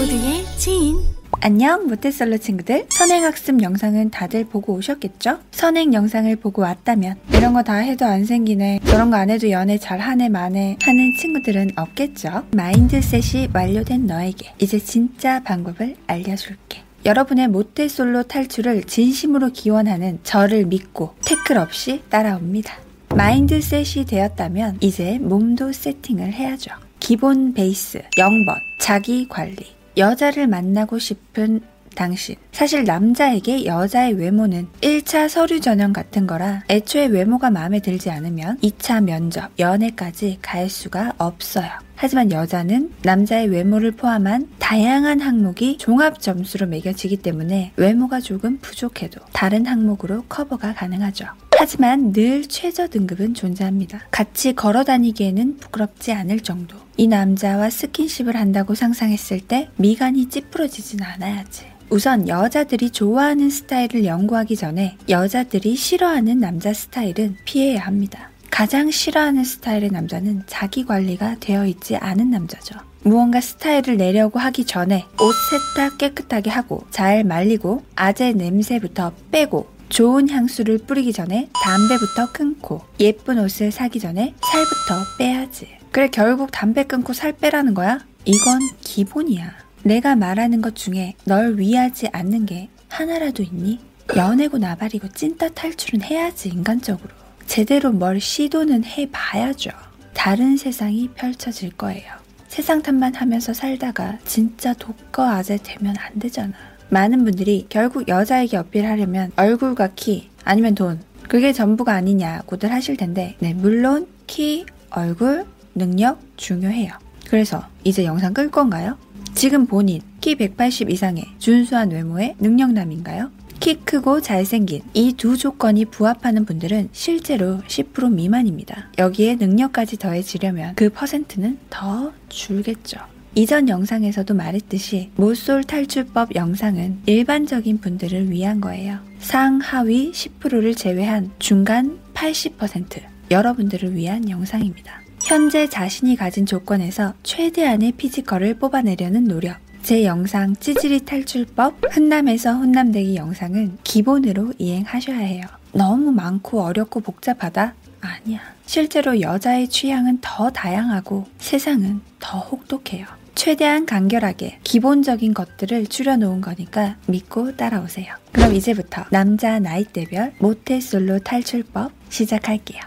모두의 지인. 안녕 모태솔로 친구들. 선행학습 영상은 다들 보고 오셨겠죠? 선행 영상을 보고 왔다면 이런 거 다 해도 안 생기네. 저런 거 안 해도 연애 잘 하네 마네 하는 친구들은 없겠죠? 마인드셋이 완료된 너에게 이제 진짜 방법을 알려줄게. 여러분의 모태솔로 탈출을 진심으로 기원하는 저를 믿고 태클 없이 따라옵니다. 마인드셋이 되었다면 이제 몸도 세팅을 해야죠. 기본 베이스 0번 자기 관리 여자를 만나고 싶은 당신. 사실 남자에게 여자의 외모는 1차 서류 전형 같은 거라 애초에 외모가 마음에 들지 않으면 2차 면접, 연애까지 갈 수가 없어요. 하지만 여자는 남자의 외모를 포함한 다양한 항목이 종합 점수로 매겨지기 때문에 외모가 조금 부족해도 다른 항목으로 커버가 가능하죠. 하지만 늘 최저 등급은 존재합니다. 같이 걸어 다니기에는 부끄럽지 않을 정도. 이 남자와 스킨십을 한다고 상상했을 때 미간이 찌푸러지진 않아야지. 우선 여자들이 좋아하는 스타일을 연구하기 전에 여자들이 싫어하는 남자 스타일은 피해야 합니다. 가장 싫어하는 스타일의 남자는 자기 관리가 되어 있지 않은 남자죠. 무언가 스타일을 내려고 하기 전에 옷 세탁 깨끗하게 하고 잘 말리고 아재 냄새부터 빼고 좋은 향수를 뿌리기 전에 담배부터 끊고 예쁜 옷을 사기 전에 살부터 빼야지. 그래 결국 담배 끊고 살 빼라는 거야? 이건 기본이야. 내가 말하는 것 중에 널 위하지 않는 게 하나라도 있니? 연애고 나발이고 찐따 탈출은 해야지 인간적으로. 제대로 뭘 시도는 해봐야죠. 다른 세상이 펼쳐질 거예요. 세상 탓만 하면서 살다가 진짜 독거 아재 되면 안 되잖아. 많은 분들이 결국 여자에게 어필하려면 얼굴과 키 아니면 돈 그게 전부가 아니냐고들 하실 텐데 네 물론 키, 얼굴, 능력 중요해요. 그래서 이제 영상 끌 건가요? 지금 본인 키 180 이상의 준수한 외모의 능력남인가요? 키 크고 잘생긴 이 두 조건이 부합하는 분들은 실제로 10% 미만입니다. 여기에 능력까지 더해지려면 그 퍼센트는 더 줄겠죠. 이전 영상에서도 말했듯이 모쏠 탈출법 영상은 일반적인 분들을 위한 거예요. 상하위 10%를 제외한 중간 80% 여러분들을 위한 영상입니다. 현재 자신이 가진 조건에서 최대한의 피지컬을 뽑아내려는 노력. 제 영상 찌질이 탈출법 흔남에서 훈남되기 영상은 기본으로 이행하셔야 해요. 너무 많고 어렵고 복잡하다? 아니야. 실제로 여자의 취향은 더 다양하고 세상은 더 혹독해요. 최대한 간결하게 기본적인 것들을 줄여놓은 거니까 믿고 따라오세요. 그럼 이제부터 남자 나이대별 모태솔로 탈출법 시작할게요.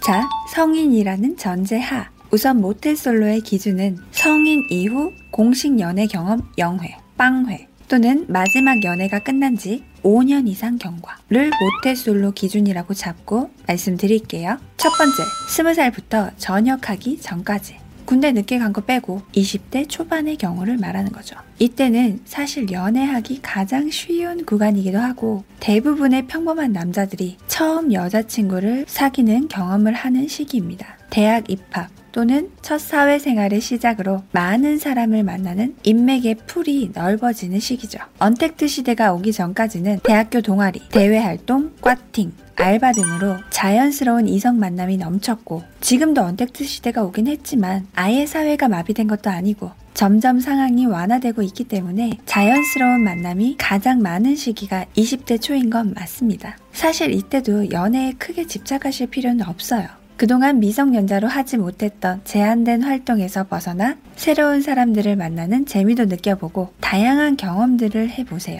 자, 성인이라는 전제하. 우선 모태솔로의 기준은 성인 이후 공식 연애 경험 0회, 빵회 또는 마지막 연애가 끝난 지 5년 이상 경과를 모태솔로 기준이라고 잡고 말씀드릴게요. 첫 번째, 20살부터 전역하기 전까지. 군대 늦게 간 거 빼고 20대 초반의 경우를 말하는 거죠. 이때는 사실 연애하기 가장 쉬운 구간이기도 하고 대부분의 평범한 남자들이 처음 여자친구를 사귀는 경험을 하는 시기입니다. 대학 입학, 또는 첫 사회생활의 시작으로 많은 사람을 만나는 인맥의 풀이 넓어지는 시기죠. 언택트 시대가 오기 전까지는 대학교 동아리, 대외활동, 꽈팅, 알바 등으로 자연스러운 이성 만남이 넘쳤고 지금도 언택트 시대가 오긴 했지만 아예 사회가 마비된 것도 아니고 점점 상황이 완화되고 있기 때문에 자연스러운 만남이 가장 많은 시기가 20대 초인 건 맞습니다. 사실 이때도 연애에 크게 집착하실 필요는 없어요. 그동안 미성년자로 하지 못했던 제한된 활동에서 벗어나 새로운 사람들을 만나는 재미도 느껴보고 다양한 경험들을 해보세요.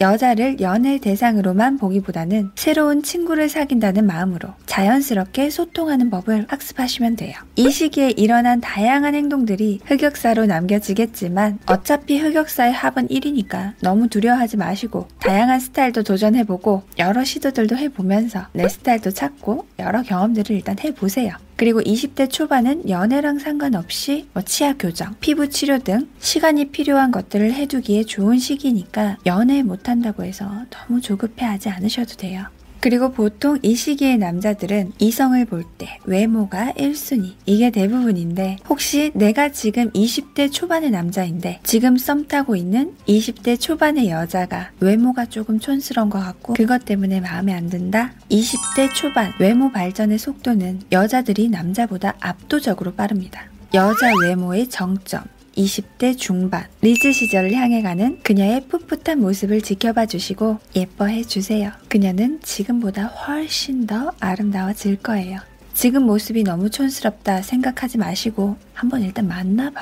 여자를 연애 대상으로만 보기보다는 새로운 친구를 사귄다는 마음으로 자연스럽게 소통하는 법을 학습하시면 돼요. 이 시기에 일어난 다양한 행동들이 흑역사로 남겨지겠지만 어차피 흑역사의 합은 1이니까 너무 두려워하지 마시고 다양한 스타일도 도전해보고 여러 시도들도 해보면서 내 스타일도 찾고 여러 경험들을 일단 해보세요. 그리고 20대 초반은 연애랑 상관없이 뭐 치아 교정, 피부 치료 등 시간이 필요한 것들을 해두기에 좋은 시기니까 연애 못한다고 해서 너무 조급해하지 않으셔도 돼요. 그리고 보통 이 시기의 남자들은 이성을 볼 때 외모가 1순위. 이게 대부분인데 혹시 내가 지금 20대 초반의 남자인데 지금 썸 타고 있는 20대 초반의 여자가 외모가 조금 촌스러운 것 같고 그것 때문에 마음에 안 든다? 20대 초반 외모 발전의 속도는 여자들이 남자보다 압도적으로 빠릅니다. 여자 외모의 정점. 20대 중반 리즈 시절을 향해 가는 그녀의 풋풋한 모습을 지켜봐 주시고 예뻐해 주세요. 그녀는 지금보다 훨씬 더 아름다워질 거예요. 지금 모습이 너무 촌스럽다 생각하지 마시고 한번 일단 만나봐.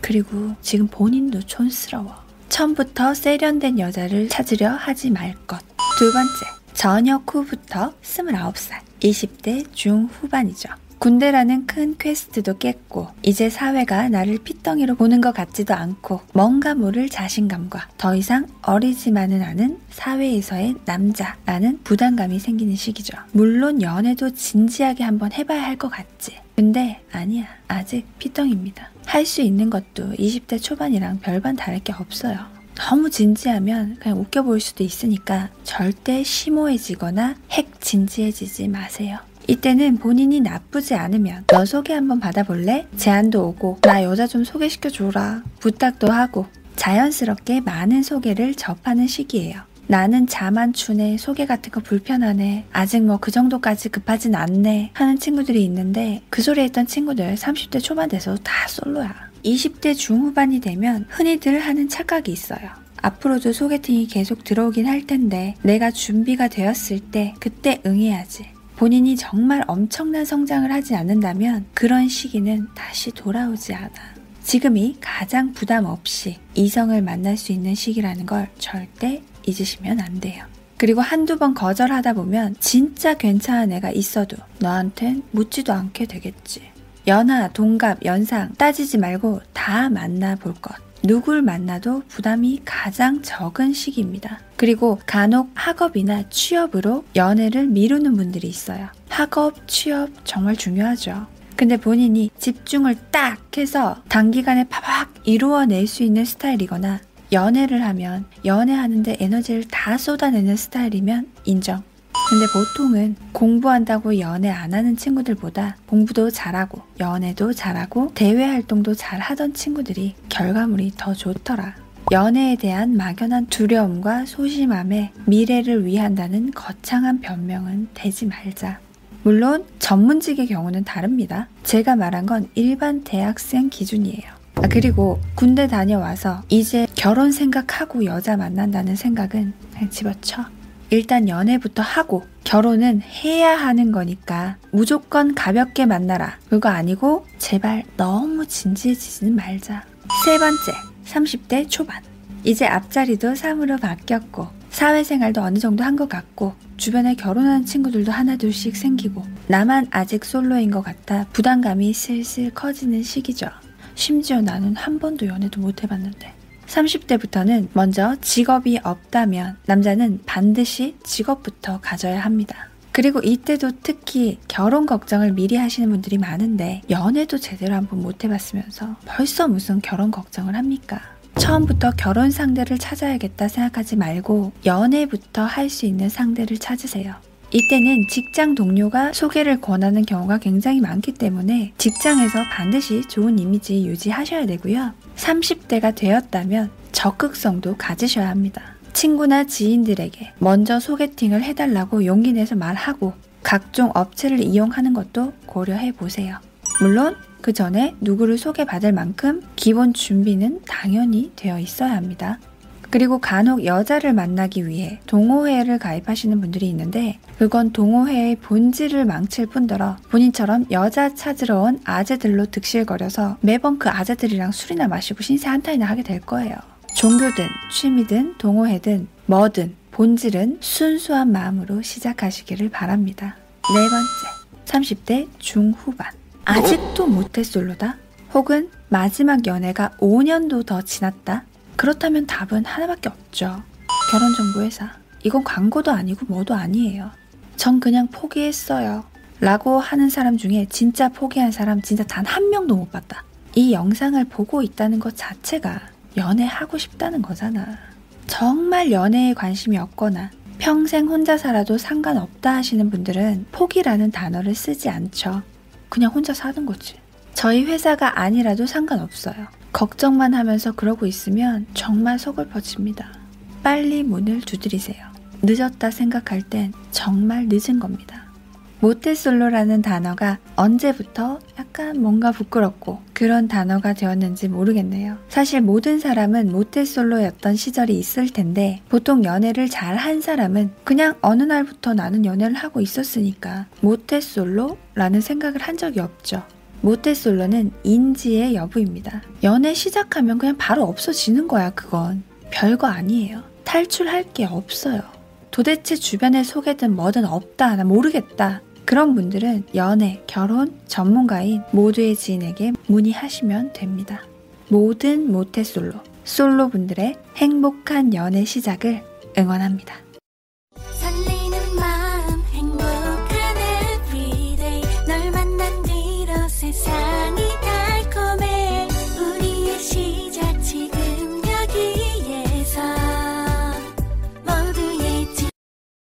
그리고 지금 본인도 촌스러워. 처음부터 세련된 여자를 찾으려 하지 말 것. 두 번째, 저녁 후부터 29살, 20대 중후반이죠. 군대라는 큰 퀘스트도 깼고 이제 사회가 나를 핏덩이로 보는 것 같지도 않고 뭔가 모를 자신감과 더 이상 어리지만은 않은 사회에서의 남자라는 부담감이 생기는 시기죠. 물론 연애도 진지하게 한번 해봐야 할 것 같지. 근데 아니야. 아직 핏덩입니다. 할 수 있는 것도 20대 초반이랑 별반 다를 게 없어요. 너무 진지하면 그냥 웃겨 보일 수도 있으니까 절대 심오해지거나 핵 진지해지지 마세요. 이때는 본인이 나쁘지 않으면 너 소개 한번 받아볼래? 제안도 오고 나 여자 좀 소개시켜줘라 부탁도 하고 자연스럽게 많은 소개를 접하는 시기예요. 나는 자만 추네, 소개 같은 거 불편하네, 아직 뭐 그 정도까지 급하진 않네 하는 친구들이 있는데 그 소리 했던 친구들 30대 초반 돼서 다 솔로야. 20대 중후반이 되면 흔히들 하는 착각이 있어요. 앞으로도 소개팅이 계속 들어오긴 할 텐데 내가 준비가 되었을 때 그때 응해야지. 본인이 정말 엄청난 성장을 하지 않는다면 그런 시기는 다시 돌아오지 않아. 지금이 가장 부담 없이 이성을 만날 수 있는 시기라는 걸 절대 잊으시면 안 돼요. 그리고 한두 번 거절하다 보면 진짜 괜찮은 애가 있어도 너한텐 묻지도 않게 되겠지. 연하, 동갑, 연상 따지지 말고 다 만나볼 것. 누굴 만나도 부담이 가장 적은 시기입니다. 그리고 간혹 학업이나 취업으로 연애를 미루는 분들이 있어요. 학업, 취업 정말 중요하죠. 근데 본인이 집중을 딱 해서 단기간에 파박 이루어낼 수 있는 스타일이거나 연애를 하면 연애하는데 에너지를 다 쏟아내는 스타일이면 인정. 근데 보통은 공부한다고 연애 안 하는 친구들보다 공부도 잘하고 연애도 잘하고 대외 활동도 잘 하던 친구들이 결과물이 더 좋더라. 연애에 대한 막연한 두려움과 소심함에 미래를 위한다는 거창한 변명은 되지 말자. 물론 전문직의 경우는 다릅니다. 제가 말한 건 일반 대학생 기준이에요. 아, 그리고 군대 다녀와서 이제 결혼 생각하고 여자 만난다는 생각은 그냥 집어쳐. 일단 연애부터 하고 결혼은 해야 하는 거니까 무조건 가볍게 만나라. 그거 아니고 제발 너무 진지해지지는 말자. 세 번째, 30대 초반. 이제 앞자리도 3으로 바뀌었고 사회생활도 어느 정도 한 것 같고 주변에 결혼한 친구들도 하나둘씩 생기고 나만 아직 솔로인 것 같아 부담감이 슬슬 커지는 시기죠. 심지어 나는 한 번도 연애도 못 해봤는데 30대부터는 먼저 직업이 없다면 남자는 반드시 직업부터 가져야 합니다. 그리고 이때도 특히 결혼 걱정을 미리 하시는 분들이 많은데 연애도 제대로 한번 못 해봤으면서 벌써 무슨 결혼 걱정을 합니까? 처음부터 결혼 상대를 찾아야겠다 생각하지 말고 연애부터 할 수 있는 상대를 찾으세요. 이때는 직장 동료가 소개를 권하는 경우가 굉장히 많기 때문에 직장에서 반드시 좋은 이미지 유지하셔야 되고요. 30대가 되었다면 적극성도 가지셔야 합니다. 친구나 지인들에게 먼저 소개팅을 해달라고 용기 내서 말하고 각종 업체를 이용하는 것도 고려해 보세요. 물론 그 전에 누구를 소개받을 만큼 기본 준비는 당연히 되어 있어야 합니다. 그리고 간혹 여자를 만나기 위해 동호회를 가입하시는 분들이 있는데 그건 동호회의 본질을 망칠 뿐더러 본인처럼 여자 찾으러 온 아재들로 득실거려서 매번 그 아재들이랑 술이나 마시고 신세 한탄이나 하게 될 거예요. 종교든 취미든 동호회든 뭐든 본질은 순수한 마음으로 시작하시기를 바랍니다. 네 번째, 30대 중후반. 아직도 모태솔로다? 혹은 마지막 연애가 5년도 더 지났다? 그렇다면 답은 하나밖에 없죠. 결혼정보회사. 이건 광고도 아니고 뭐도 아니에요. 전 그냥 포기했어요. 라고 하는 사람 중에 진짜 포기한 사람 진짜 단 한 명도 못 봤다. 이 영상을 보고 있다는 것 자체가 연애하고 싶다는 거잖아. 정말 연애에 관심이 없거나 평생 혼자 살아도 상관없다 하시는 분들은 포기라는 단어를 쓰지 않죠. 그냥 혼자 사는 거지. 저희 회사가 아니라도 상관없어요. 걱정만 하면서 그러고 있으면 정말 서글퍼집니다. 빨리 문을 두드리세요. 늦었다 생각할 땐 정말 늦은 겁니다. 모태솔로라는 단어가 언제부터 약간 뭔가 부끄럽고 그런 단어가 되었는지 모르겠네요. 사실 모든 사람은 모태솔로였던 시절이 있을 텐데 보통 연애를 잘 한 사람은 그냥 어느 날부터 나는 연애를 하고 있었으니까 모태솔로라는 생각을 한 적이 없죠. 모태솔로는 인지의 여부입니다. 연애 시작하면 그냥 바로 없어지는 거야, 그건. 별거 아니에요. 탈출할 게 없어요. 도대체 주변에 소개든 뭐든 없다, 나 모르겠다. 그런 분들은 연애, 결혼 전문가인 모두의 지인에게 문의하시면 됩니다. 모든 모태솔로, 솔로 분들의 행복한 연애 시작을 응원합니다.